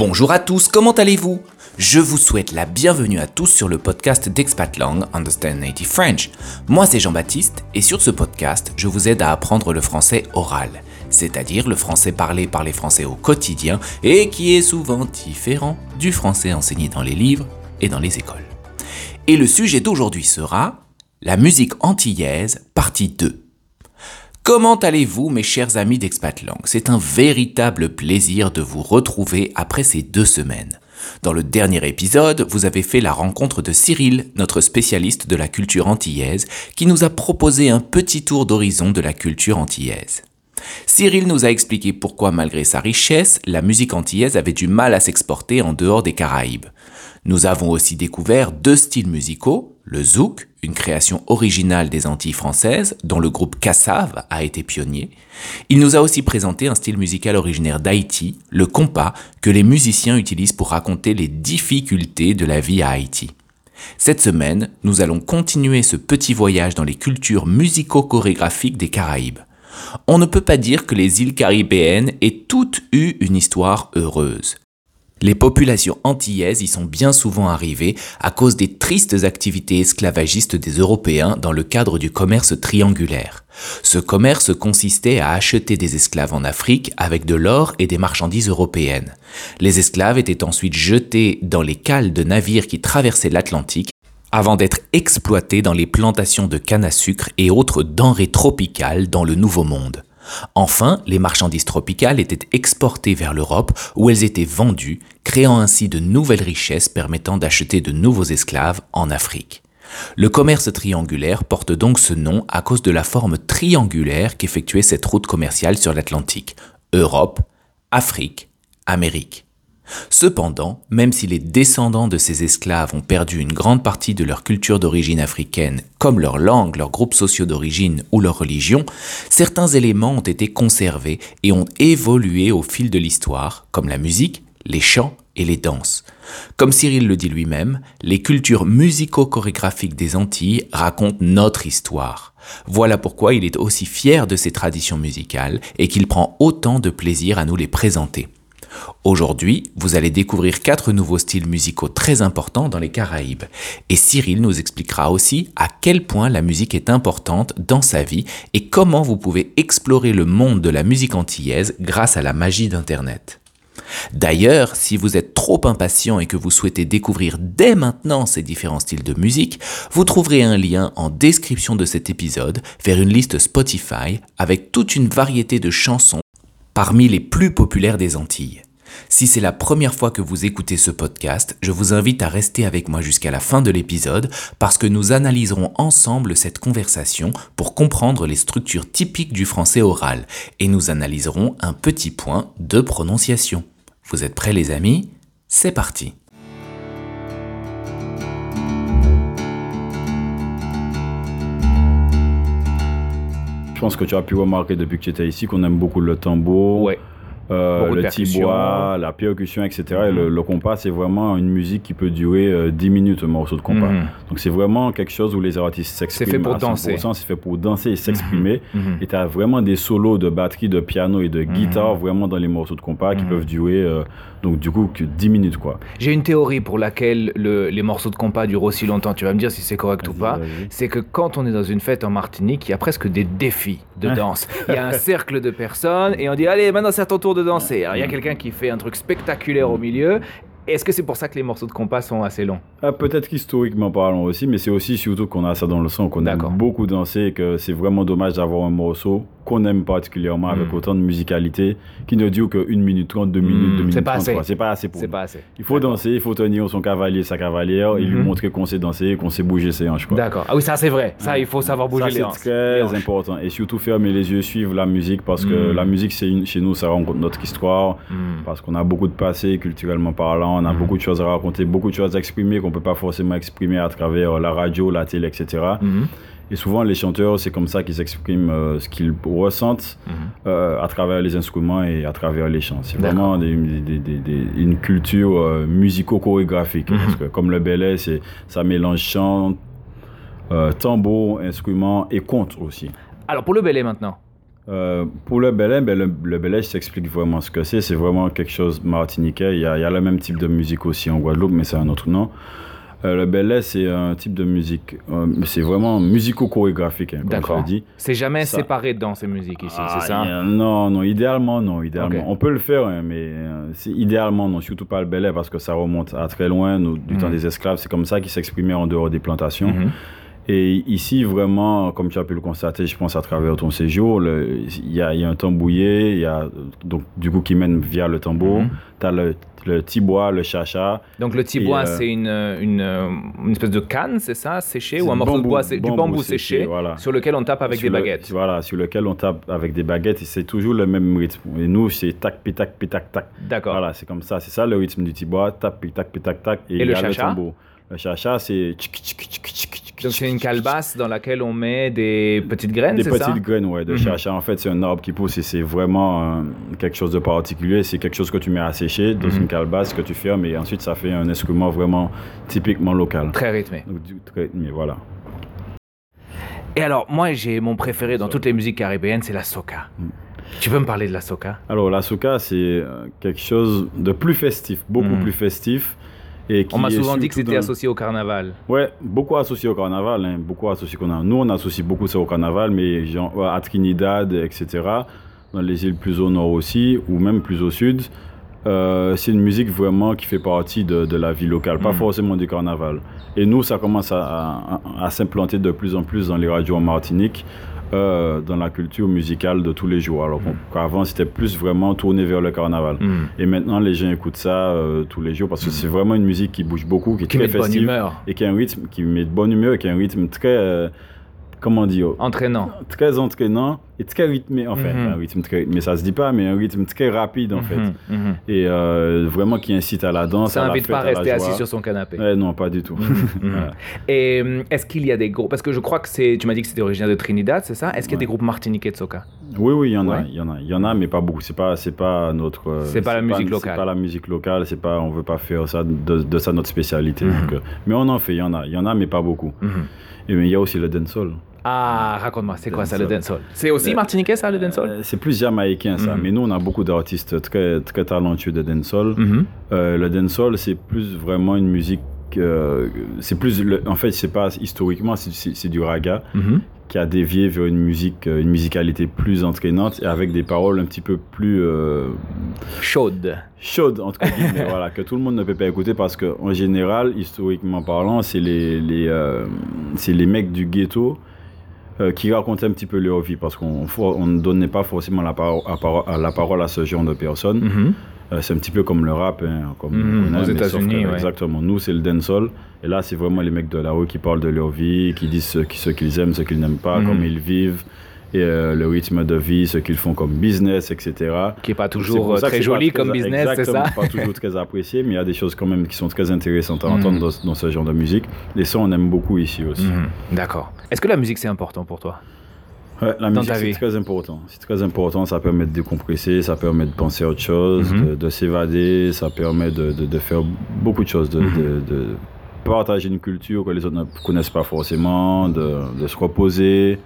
Bonjour à tous, comment allez-vous? Je vous souhaite la bienvenue à tous sur le podcast d'Expatlang Understand Native French. Moi c'est Jean-Baptiste et sur ce podcast, je vous aide à apprendre le français oral, c'est-à-dire le français parlé par les Français au quotidien et qui est souvent différent du français enseigné dans les livres et dans les écoles. Et le sujet d'aujourd'hui sera la musique antillaise, partie 2. Comment allez-vous mes chers amis d'Expatlang C'est un véritable plaisir de vous retrouver après ces deux semaines. Dans le dernier épisode, vous avez fait la rencontre de Cyril, notre spécialiste de la culture antillaise, qui nous a proposé un petit tour d'horizon de la culture antillaise. Cyril nous a expliqué pourquoi malgré sa richesse, la musique antillaise avait du mal à s'exporter en dehors des Caraïbes. Nous avons aussi découvert deux styles musicaux, le zouk, une création originale des Antilles françaises, dont le groupe Cassave a été pionnier. Il nous a aussi présenté un style musical originaire d'Haïti, le compas, que les musiciens utilisent pour raconter les difficultés de la vie à Haïti. Cette semaine, nous allons continuer ce petit voyage dans les cultures musico-chorégraphiques des Caraïbes. On ne peut pas dire que les îles caribéennes aient toutes eu une histoire heureuse. Les populations antillaises y sont bien souvent arrivées à cause des tristes activités esclavagistes des Européens dans le cadre du commerce triangulaire. Ce commerce consistait à acheter des esclaves en Afrique avec de l'or et des marchandises européennes. Les esclaves étaient ensuite jetés dans les cales de navires qui traversaient l'Atlantique avant d'être exploités dans les plantations de canne à sucre et autres denrées tropicales dans le Nouveau Monde. Enfin, les marchandises tropicales étaient exportées vers l'Europe où elles étaient vendues, créant ainsi de nouvelles richesses permettant d'acheter de nouveaux esclaves en Afrique. Le commerce triangulaire porte donc ce nom à cause de la forme triangulaire qu'effectuait cette route commerciale sur l'Atlantique. Europe, Afrique, Amérique. Cependant, même si les descendants de ces esclaves ont perdu une grande partie de leur culture d'origine africaine, comme leur langue, leurs groupes sociaux d'origine ou leur religion, certains éléments ont été conservés et ont évolué au fil de l'histoire, comme la musique, les chants et les danses. Comme Cyril le dit lui-même, les cultures musico-chorégraphiques des Antilles racontent notre histoire. Voilà pourquoi il est aussi fier de ses traditions musicales et qu'il prend autant de plaisir à nous les présenter. Aujourd'hui, vous allez découvrir quatre nouveaux styles musicaux très importants dans les Caraïbes. Et Cyril nous expliquera aussi à quel point la musique est importante dans sa vie et comment vous pouvez explorer le monde de la musique antillaise grâce à la magie d'Internet. D'ailleurs, si vous êtes trop impatient et que vous souhaitez découvrir dès maintenant ces différents styles de musique, vous trouverez un lien en description de cet épisode vers une liste Spotify avec toute une variété de chansons parmi les plus populaires des Antilles. Si c'est la première fois que vous écoutez ce podcast, je vous invite à rester avec moi jusqu'à la fin de l'épisode parce que nous analyserons ensemble cette conversation pour comprendre les structures typiques du français oral et nous analyserons un petit point de prononciation. Vous êtes prêts les amis? C'est parti Je pense que tu as pu remarquer depuis que tu étais ici qu'on aime beaucoup le tambour. Euh, le tibois, la percussion, etc. Et le, Mhm. le compas, c'est vraiment une musique qui peut durer euh, 10 minutes, un morceau de compas. Mhm. Donc c'est vraiment quelque chose où les artistes s'expriment. fait pour danser. 100%, C'est fait pour danser et s'exprimer. Mhm. Et tu as vraiment des solos de batterie, de piano et de guitare vraiment dans les morceaux de compas qui peuvent durer, euh, donc du coup, que 10 minutes, quoi. J'ai une théorie pour laquelle le- les morceaux de compas durent aussi longtemps. Tu vas me dire si c'est correct ou pas. C'est que quand on est dans une fête en Martinique, il y a presque des défis de Ah. danse. Il y a un cercle de personnes et on dit allez maintenant c'est à ton tour de danser. Alors il y a quelqu'un qui fait un truc spectaculaire au milieu. Est-ce que c'est pour ça que les morceaux de compas sont assez longs? Ah, Peut-être qu'historiquement parlant aussi, mais c'est aussi surtout qu'on a ça dans le son, qu'on aime beaucoup danser et que c'est vraiment dommage d'avoir un morceau qu'on aime particulièrement avec Mm. autant de musicalité qui ne dure que 1 minute 30, 2 minutes, Mm, 2 minutes c'est pas 30, assez. quoi. C'est pas assez pour C'est nous. pas assez. Il faut danser, il faut tenir son cavalier, sa cavalière et lui Mhm. montrer qu'on sait danser, qu'on sait bouger ses hanches. D'accord. Ah oui, ça c'est vrai. Ça, il faut savoir bouger Ça, les c'est hanches. très Les hanches. important. Et surtout fermer les yeux, suivre la musique parce que la musique, c'est chez nous, ça rencontre notre histoire. Hmm. Parce qu'on a beaucoup de passé culturellement parlant, on a Mhm. beaucoup de choses à raconter, beaucoup de choses à exprimer qu'on peut pas forcément exprimer à travers la radio, la télé, etc. Mhm. Et souvent, les chanteurs, c'est comme ça qu'ils expriment euh, ce qu'ils ressentent Mhm. euh, à travers les instruments et à travers les chants. C'est vraiment des- des- des- des- une culture euh, musico-chorégraphique. Mhm. Parce que comme le c'est ça mélange chant, euh, tambour, instrument et conte aussi. Alors pour le belay maintenant. Euh, pour le belay, ben, le, le belay, je t'explique vraiment ce que c'est. C'est vraiment quelque chose martiniquais. Il y, a, il y a le même type de musique aussi en Guadeloupe, mais c'est un autre nom. Euh, le belay, c'est un type de musique. euh, c'est vraiment musico-chorégraphique, hein, D'accord. C'est jamais Ça- séparé dans ces musiques ici, Ah, c'est ça euh, Non, non, idéalement, non, idéalement. On peut le faire, hein, mais euh, idéalement, non, surtout pas le belay, parce que ça remonte à très loin, nous, du Mhm. temps des esclaves. C'est comme ça qu'ils s'exprimaient en dehors des plantations. Mhm. Et ici, vraiment, comme tu as pu le constater, je pense à travers ton séjour, le- il y a, il y a un tambouillé, il y a donc du coup qui mène via le tambour. Mhm. Tu as le, le tibois, le chacha. Donc le tibois, euh, c'est une, une, une espèce de canne, c'est ça, séché, C'est ou un morceau de bois, c'est du bambou séché, séché, voilà. sur lequel on tape avec Sur des le- baguettes. voilà, sur lequel on tape avec des baguettes et c'est toujours le même rythme. Et nous, c'est tac, pitac, pitac, tac. D'accord. Voilà, c'est comme ça. C'est ça le rythme du tibois, tac, pitac, pitac, tac. Et il le y a chacha tambour. Le chacha, c'est. tchic, tchic, tchic, Donc c'est une calebasse dans laquelle on met des petites graines, Des petites ça? graines, ouais, de chacha. En fait, c'est un arbre qui pousse et c'est vraiment euh, quelque chose de particulier. C'est quelque chose que tu mets à sécher dans Mhm. une calebasse que tu fermes et ensuite ça fait un instrument vraiment typiquement local. Très rythmé. Donc, très- mais voilà. Et alors, moi, j'ai mon préféré dans toutes les musiques caribéennes, c'est la soca. Mm. Tu peux me parler de la soca? Alors, la soca, c'est euh, quelque chose de plus festif, beaucoup Mhm. plus festif. Et On m'a souvent dit que c'était dans- associé au carnaval. Ouais, beaucoup associé au carnaval, hein, beaucoup associé au carnaval. Nous, on associe beaucoup ça au carnaval, mais genre, à Trinidad, etc., dans les îles plus au nord aussi, ou même plus au sud, euh, c'est une musique vraiment qui fait partie de, de la vie locale, pas Mhm. forcément du carnaval. Et nous, ça commence à, à- à s'implanter de plus en plus dans les radios en Martinique, euh, dans la culture musicale de tous les jours. Alors Mhm. qu'avant, c'était plus vraiment tourné vers le carnaval. Mm. Et maintenant, les gens écoutent ça euh, tous les jours parce que c'est vraiment une musique qui bouge beaucoup, qui est Qui très met de bonne festive humeur. et qui a un rythme qui met de bonne humeur et qui a un rythme très euh, comment dire Entraînant. très entraînant et très rythmé enfin Mhm. un rythme très mais ça se dit pas mais un rythme très rapide en fait Mhm, mhm. et euh, vraiment qui incite à la danse Ça n'invite pas à rester assis sur son canapé. Ouais, non pas du tout Mhm. Voilà. Et euh, est-ce qu'il y a des groupes Parce que je crois que c'est. Tu m'as dit que c'était originaire de Trinidad, c'est ça? Est-ce qu'il y a Ouais. des groupes martiniquais de soca? Oui oui il y en a Ouais. il y en a il y en a mais pas beaucoup c'est pas c'est pas notre euh, C'est pas la musique locale. c'est pas la musique locale c'est pas on veut pas faire ça de, de ça notre spécialité Mhm. donc, mais on en fait il y en a il y en a mais pas beaucoup Mhm. et mais il y a aussi le dancehall Ah, raconte-moi, c'est quoi ça le Dancehall. dancehall? C'est aussi Euh, martiniquais ça le dancehall? Euh, c'est plus jamaïcain ça, Mhm. mais nous on a beaucoup d'artistes très, très talentueux de dancehall. Mhm. Euh, le dancehall c'est plus vraiment une musique, euh, c'est plus, le- en fait c'est pas historiquement c'est- du raga Mhm. qui a dévié vers une musique, une musicalité plus entraînante et avec des paroles un petit peu plus euh, Chaude. chaudes entre guillemets, voilà, que tout le monde ne peut pas écouter parce que en général, historiquement parlant, c'est les, les, c'est les mecs du ghetto euh, qui racontaient un petit peu leur vie parce qu'on on ne donnait pas forcément la, paro- à paro- à la parole à ce genre de personnes. Mhm. Euh, c'est un petit peu comme le rap, hein, comme Mhm, on connaît, aux États-Unis, ouais. Exactement. Nous, c'est le dancehall. Et là, c'est vraiment les mecs de la rue qui parlent de leur vie, qui disent ce qui- ce qu'ils aiment, ce qu'ils n'aiment pas, Mhm. comment ils vivent, et euh, le rythme de vie, ce qu'ils font comme business, etc. Qui est pas toujours euh, très joli très- comme business, c'est ça? pas toujours très apprécié, mais il y a des choses quand même qui sont très intéressantes à Mhm. entendre dans, dans ce genre de musique. Et ça, on aime beaucoup ici aussi. Mhm. D'accord. Est-ce que la musique c'est important pour toi? Ouais, la musique, c'est très important. C'est très important. Ça permet de décompresser, ça permet de penser à autre chose, Mhm. de, de s'évader, ça permet de, de- de faire beaucoup de choses, de, partager une culture que les autres ne connaissent pas forcément, de se reposer,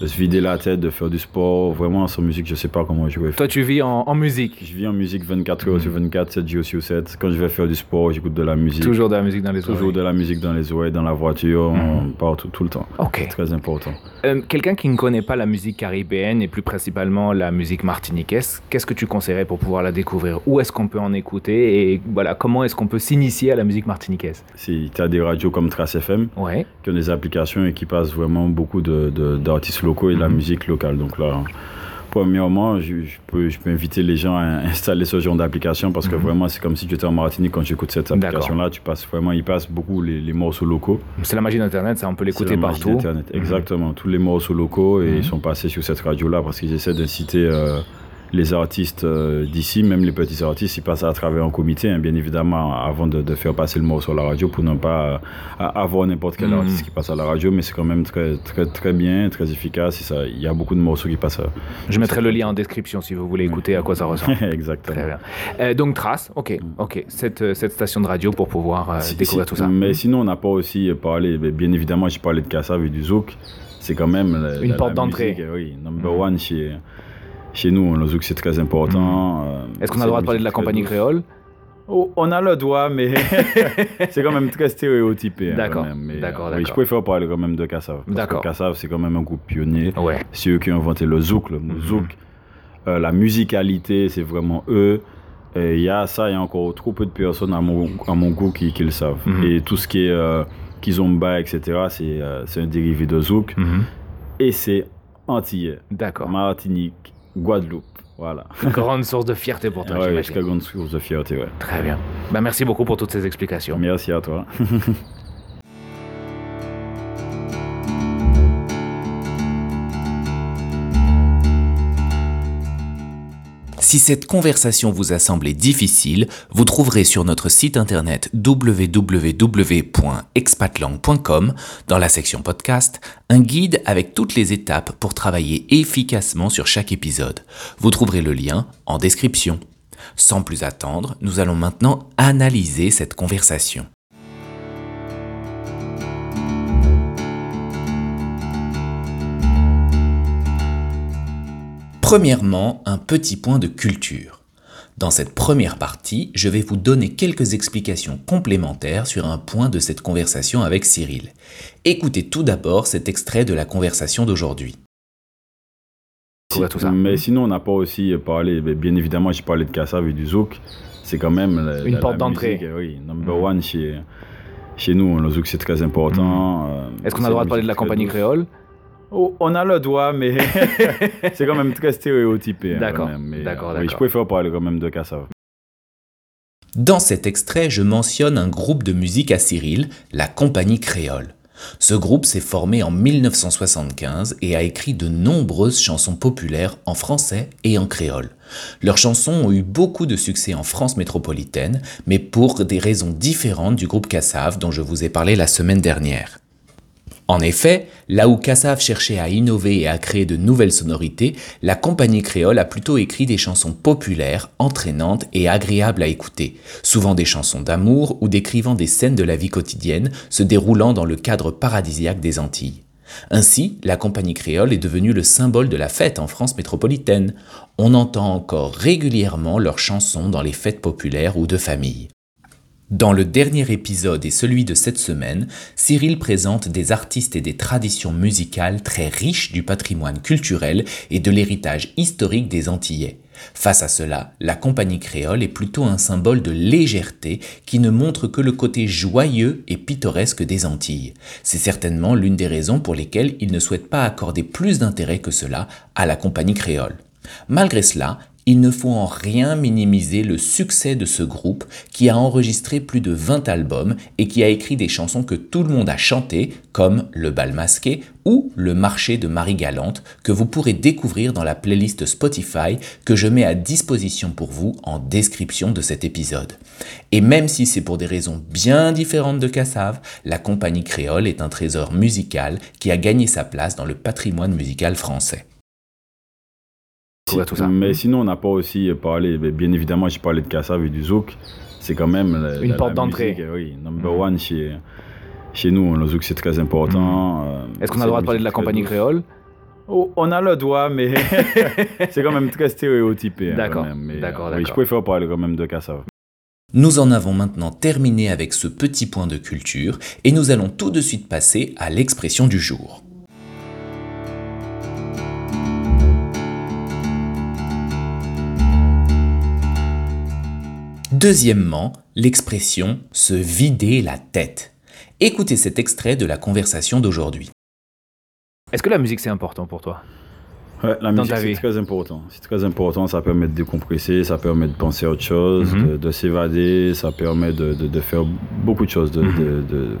de se vider la tête, de faire du sport. Vraiment, sans musique, je sais pas comment je vais faire. Toi tu vis en, en musique. Je vis en musique 24 heures Mhm. sur 24, 7 jours sur 7. Quand je vais faire du sport, j'écoute de la musique. Toujours de la musique dans les Toujours oreilles. de la musique dans les oreilles, dans la voiture, Mhm. partout, tout le temps. Ok. Très important. Euh, Quelqu'un qui ne connaît pas la musique caribéenne et plus principalement la musique martiniquaise, qu'est-ce que tu conseillerais pour pouvoir la découvrir? Où est-ce qu'on peut en écouter? Et voilà comment est-ce qu'on peut s'initier à la musique martiniquaise? Si tu as des radios comme Trace FM, Ouais. qui ont des applications et qui passent vraiment beaucoup de- de- d'artistes locaux et de la Mhm. musique locale. Donc là, premièrement, je, je peux, je peux inviter les gens à installer ce genre d'application parce que Mhm. vraiment, c'est comme si tu étais en Martinique quand j'écoute cette application-là. Tu passes vraiment, ils passent beaucoup les, les morceaux locaux. C'est la magie d'Internet, ça on peut l'écouter partout. d'Internet. Mhm. Exactement. Tous les morceaux locaux et ils sont passés sur cette radio-là parce qu'ils essaient d'inciter euh, les artistes euh, d'ici, même les petits artistes, ils passent à travers un comité, hein, bien évidemment, avant de, de, faire passer le mot sur la radio pour ne pas euh, avoir n'importe quel Mhm. artiste qui passe à la radio, mais c'est quand même très, très, très bien, très efficace. Et ça, il y a beaucoup de morceaux qui passent. à- Je mettrai le lien en description si vous voulez écouter à quoi ça ressemble. Exactement. Très bien. Euh, donc Trace, ok, ok, cette, euh, cette station de radio pour pouvoir euh, Si- découvrir si- tout ça. Mais sinon, on n'a pas aussi parlé, bien évidemment, j'ai parlé de Kassav et du Zouk. C'est quand même la- Une la- porte d'entrée. musique, Oui, number Mhm. one chez, chez nous. Le Zouk, c'est très important. euh, Est-ce qu'on a le droit de parler de la compagnie créole? Oh, on a le droit, mais c'est quand même très stéréotypé. hein, D'accord, oui, je préfère parler quand même de Kassav. D'accord. Kassav, c'est quand même un groupe pionnier. Ouais. C'est eux qui ont inventé le zouk, le Mhm. zouk. Euh, la musicalité, c'est vraiment eux. Il y a ça, il y a encore trop peu de personnes à mon, à mon goût qui, qui le savent. Mhm. Et tout ce qui est euh, kizomba, etc., c'est c'est un dérivé de zouk. Mhm. Et c'est antillais, D'accord. Martinique, Guadeloupe. Voilà. Grande source de fierté pour toi, Ouais, jusqu'à grande source de fierté, ouais. Très bien. Bah, merci beaucoup pour toutes ces explications. Merci à toi. Si cette conversation vous a semblé difficile, vous trouverez sur notre site internet www.expatlang.com, dans la section podcast, un guide avec toutes les étapes pour travailler efficacement sur chaque épisode. Vous trouverez le lien en description. Sans plus attendre, nous allons maintenant analyser cette conversation. Premièrement, un petit point de culture. Dans cette première partie, je vais vous donner quelques explications complémentaires sur un point de cette conversation avec Cyril. Écoutez tout d'abord cet extrait de la conversation d'aujourd'hui. Ça. Mais sinon, on n'a pas aussi parlé, bien évidemment, j'ai parlé de Kassav et du Zouk. C'est quand même la, Une la- porte d'entrée. musique, Oui, number Mhm. one chez, chez nous. Le Zouk, c'est très important. euh, Mhm. Est-ce qu'on a le droit de parler de la compagnie douce. créole? Oh, on a le droit, mais c'est quand même très stéréotypé. hein, D'accord. Mais, d'accord, euh, oui, d'accord. je préfère parler quand même de Kassav. Dans cet extrait, je mentionne un groupe de musique à Cyril, la Compagnie Créole. Ce groupe s'est formé en 1975 et a écrit de nombreuses chansons populaires en français et en créole. Leurs chansons ont eu beaucoup de succès en France métropolitaine, mais pour des raisons différentes du groupe Cassav dont je vous ai parlé la semaine dernière. En effet, là où Cassav cherchait à innover et à créer de nouvelles sonorités, la compagnie créole a plutôt écrit des chansons populaires, entraînantes et agréables à écouter, souvent des chansons d'amour ou décrivant des scènes de la vie quotidienne se déroulant dans le cadre paradisiaque des Antilles. Ainsi, la compagnie créole est devenue le symbole de la fête en France métropolitaine. On entend encore régulièrement leurs chansons dans les fêtes populaires ou de famille. Dans le dernier épisode et celui de cette semaine, Cyril présente des artistes et des traditions musicales très riches du patrimoine culturel et de l'héritage historique des Antillais. Face à cela, la compagnie créole est plutôt un symbole de légèreté qui ne montre que le côté joyeux et pittoresque des Antilles. C'est certainement l'une des raisons pour lesquelles il ne souhaite pas accorder plus d'intérêt que cela à la compagnie créole. Malgré cela, il ne faut en rien minimiser le succès de ce groupe qui a enregistré plus de 20 albums et qui a écrit des chansons que tout le monde a chantées comme Le bal masqué ou Le marché de Marie Galante que vous pourrez découvrir dans la playlist Spotify que je mets à disposition pour vous en description de cet épisode. Et même si c'est pour des raisons bien différentes de Cassav, la compagnie créole est un trésor musical qui a gagné sa place dans le patrimoine musical français. Ouais, tout ça. Mais sinon, on n'a pas aussi parlé, bien évidemment, j'ai parlé de Kassav et du Zouk. C'est quand même la, Une la- porte d'entrée. musique, Oui, number Mhm. one chez, chez nous. Le Zouk, c'est très important. euh, Est-ce qu'on a le droit de parler de la compagnie douce. créole? Oh, on a le droit, mais c'est quand même très stéréotypé. hein, D'accord. Mais, d'accord, euh, oui, je préfère parler quand même de Kassav. Nous en avons maintenant terminé avec ce petit point de culture et nous allons tout de suite passer à l'expression du jour. Deuxièmement, l'expression se vider la tête. Écoutez cet extrait de la conversation d'aujourd'hui. Est-ce que la musique c'est important pour toi? Ouais, la Dans musique, c'est très important. C'est très important. Ça permet de décompresser, ça permet de penser à autre chose, Mhm. de, de s'évader, ça permet de, de- de faire beaucoup de choses, de, Mhm. de- de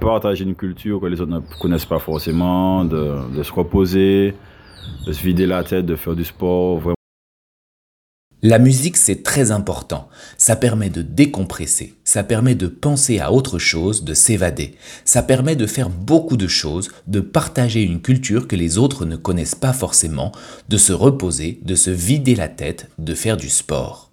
partager une culture que les autres ne connaissent pas forcément, de, de se reposer, de se vider la tête, de faire du sport. Vraiment, La musique, c'est très important. Ça permet de décompresser, ça permet de penser à autre chose, de s'évader. Ça permet de faire beaucoup de choses, de partager une culture que les autres ne connaissent pas forcément, de se reposer, de se vider la tête, de faire du sport.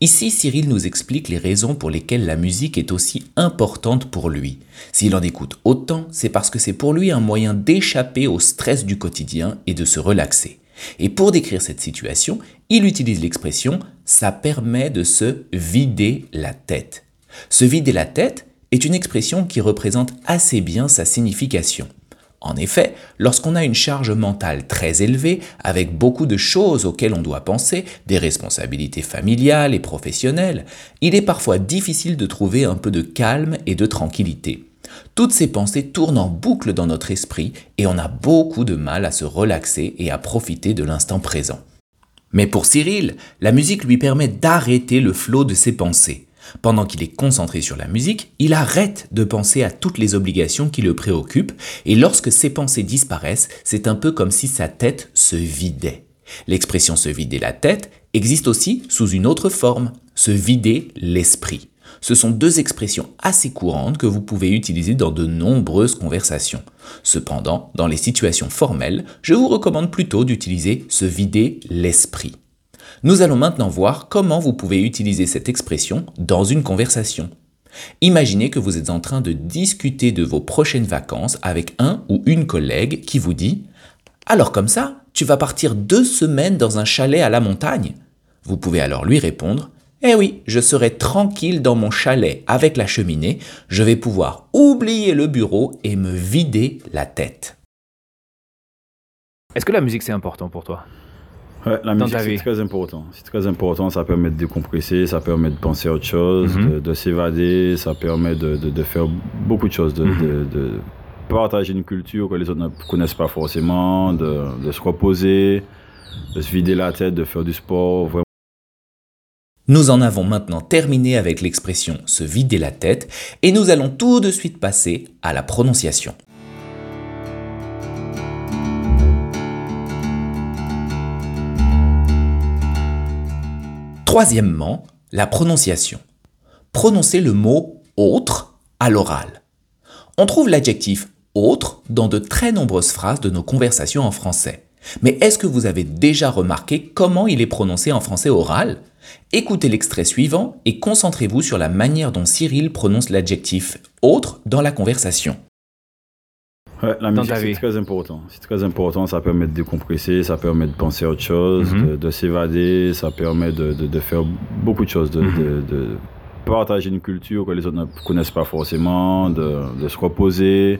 Ici, Cyril nous explique les raisons pour lesquelles la musique est aussi importante pour lui. S'il en écoute autant, c'est parce que c'est pour lui un moyen d'échapper au stress du quotidien et de se relaxer. Et pour décrire cette situation, il utilise l'expression ⁇ ça permet de se vider la tête ⁇ Se vider la tête est une expression qui représente assez bien sa signification. En effet, lorsqu'on a une charge mentale très élevée, avec beaucoup de choses auxquelles on doit penser, des responsabilités familiales et professionnelles, il est parfois difficile de trouver un peu de calme et de tranquillité. Toutes ces pensées tournent en boucle dans notre esprit et on a beaucoup de mal à se relaxer et à profiter de l'instant présent. Mais pour Cyril, la musique lui permet d'arrêter le flot de ses pensées. Pendant qu'il est concentré sur la musique, il arrête de penser à toutes les obligations qui le préoccupent, et lorsque ses pensées disparaissent, c'est un peu comme si sa tête se vidait. L'expression se vider la tête existe aussi sous une autre forme, se vider l'esprit. Ce sont deux expressions assez courantes que vous pouvez utiliser dans de nombreuses conversations. Cependant, dans les situations formelles, je vous recommande plutôt d'utiliser se vider l'esprit. Nous allons maintenant voir comment vous pouvez utiliser cette expression dans une conversation. Imaginez que vous êtes en train de discuter de vos prochaines vacances avec un ou une collègue qui vous dit ⁇ Alors comme ça, tu vas partir deux semaines dans un chalet à la montagne ?⁇ Vous pouvez alors lui répondre eh oui, je serai tranquille dans mon chalet avec la cheminée, je vais pouvoir oublier le bureau et me vider la tête. Est-ce que la musique c'est important pour toi? Ouais, la musique c'est très important. C'est très important, ça permet de décompresser, ça permet de penser à autre chose, mhm. de, s'évader, ça permet de, faire beaucoup de choses, mhm. de, partager une culture que les autres ne connaissent pas forcément, de, se reposer, de se vider la tête, de faire du sport. Nous en avons maintenant terminé avec l'expression se vider la tête et nous allons tout de suite passer à la prononciation. Troisièmement, la prononciation. Prononcez le mot autre à l'oral. On trouve l'adjectif autre dans de très nombreuses phrases de nos conversations en français. Mais est-ce que vous avez déjà remarqué comment il est prononcé en français oral? Écoutez l'extrait suivant et concentrez-vous sur la manière dont Cyril prononce l'adjectif autre dans la conversation. la musique c'est très important. C'est très important, ça permet de décompresser, ça permet de penser à autre chose, mhm. de, s'évader, ça permet de, faire beaucoup de choses, mhm. de, partager une culture que les autres ne connaissent pas forcément, de se reposer,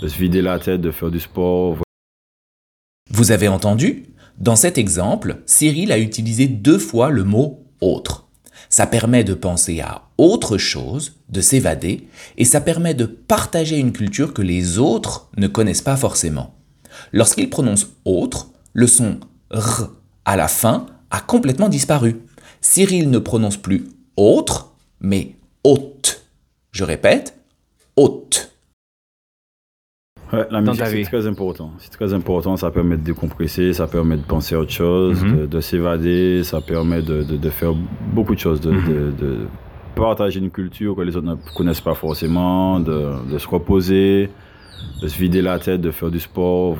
de se vider la tête, de faire du sport. Vous avez entendu Dans cet exemple, Cyril a utilisé deux fois le mot autre. Ça permet de penser à autre chose, de s'évader, et ça permet de partager une culture que les autres ne connaissent pas forcément. Lorsqu'il prononce autre, le son r à la fin a complètement disparu. Cyril ne prononce plus autre, mais haute. Je répète, haute. Ouais, la musique, c'est très important. C'est très important, ça permet de décompresser, ça permet de penser à autre chose, mhm. de, s'évader, ça permet de, faire beaucoup de choses, mhm. de, partager une culture que les autres ne connaissent pas forcément, de, se reposer, de se vider la tête, de faire du sport.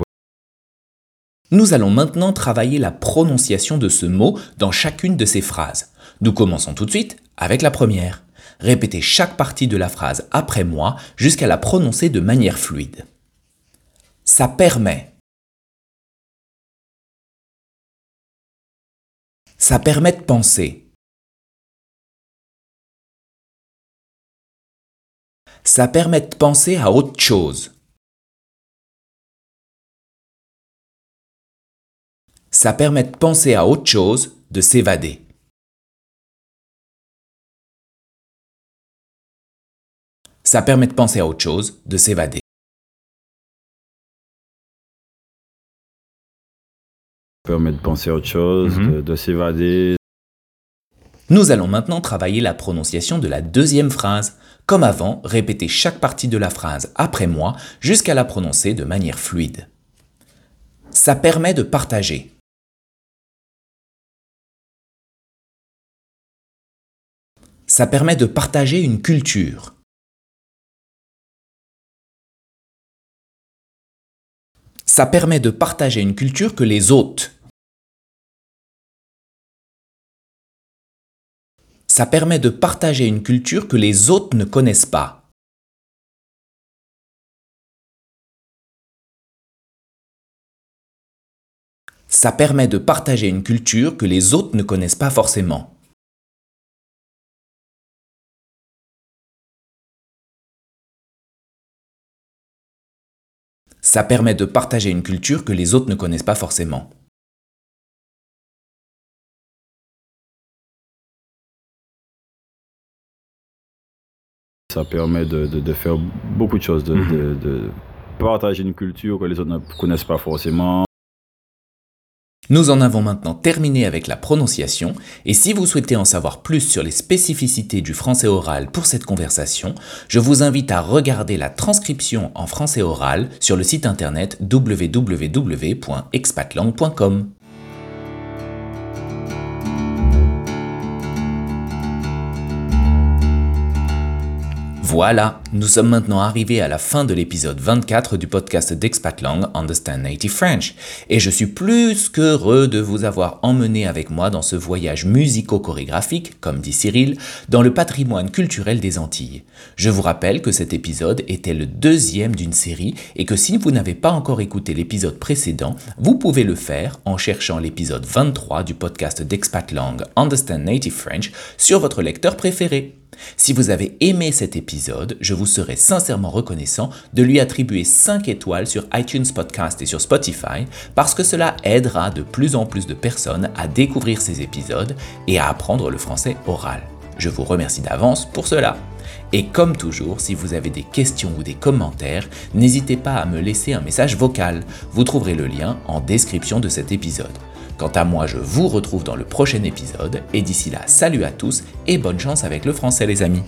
Nous allons maintenant travailler la prononciation de ce mot dans chacune de ces phrases. Nous commençons tout de suite avec la première. Répétez chaque partie de la phrase après moi jusqu'à la prononcer de manière fluide. Ça permet. Ça permet de penser. Ça permet de penser à autre chose. Ça permet de penser à autre chose, de s'évader. Ça permet de penser à autre chose, de s'évader. Permet de penser à autre chose, mhm. de, s'évader. Nous allons maintenant travailler la prononciation de la deuxième phrase. Comme avant, répétez chaque partie de la phrase après moi jusqu'à la prononcer de manière fluide. Ça permet de partager. Ça permet de partager une culture. Ça permet de partager une culture que les autres. Ça permet de partager une culture que les autres ne connaissent pas. Ça permet de partager une culture que les autres ne connaissent pas forcément. Ça permet de partager une culture que les autres ne connaissent pas forcément. Ça permet de, de- de faire beaucoup de choses, de, de- de partager une culture que les autres ne connaissent pas forcément. Nous en avons maintenant terminé avec la prononciation et si vous souhaitez en savoir plus sur les spécificités du français oral pour cette conversation, je vous invite à regarder la transcription en français oral sur le site internet www.expatlang.com. Voilà, nous sommes maintenant arrivés à la fin de l'épisode 24 du podcast d'Expatlang Understand Native French, et je suis plus qu'heureux de vous avoir emmené avec moi dans ce voyage musico-chorégraphique, comme dit Cyril, dans le patrimoine culturel des Antilles. Je vous rappelle que cet épisode était le deuxième d'une série, et que si vous n'avez pas encore écouté l'épisode précédent, vous pouvez le faire en cherchant l'épisode 23 du podcast d'Expatlang Understand Native French sur votre lecteur préféré. Si vous avez aimé cet épisode, je vous serais sincèrement reconnaissant de lui attribuer 5 étoiles sur iTunes Podcast et sur Spotify parce que cela aidera de plus en plus de personnes à découvrir ces épisodes et à apprendre le français oral. Je vous remercie d'avance pour cela. Et comme toujours, si vous avez des questions ou des commentaires, n'hésitez pas à me laisser un message vocal. Vous trouverez le lien en description de cet épisode. Quant à moi, je vous retrouve dans le prochain épisode et d'ici là, salut à tous et bonne chance avec le français les amis.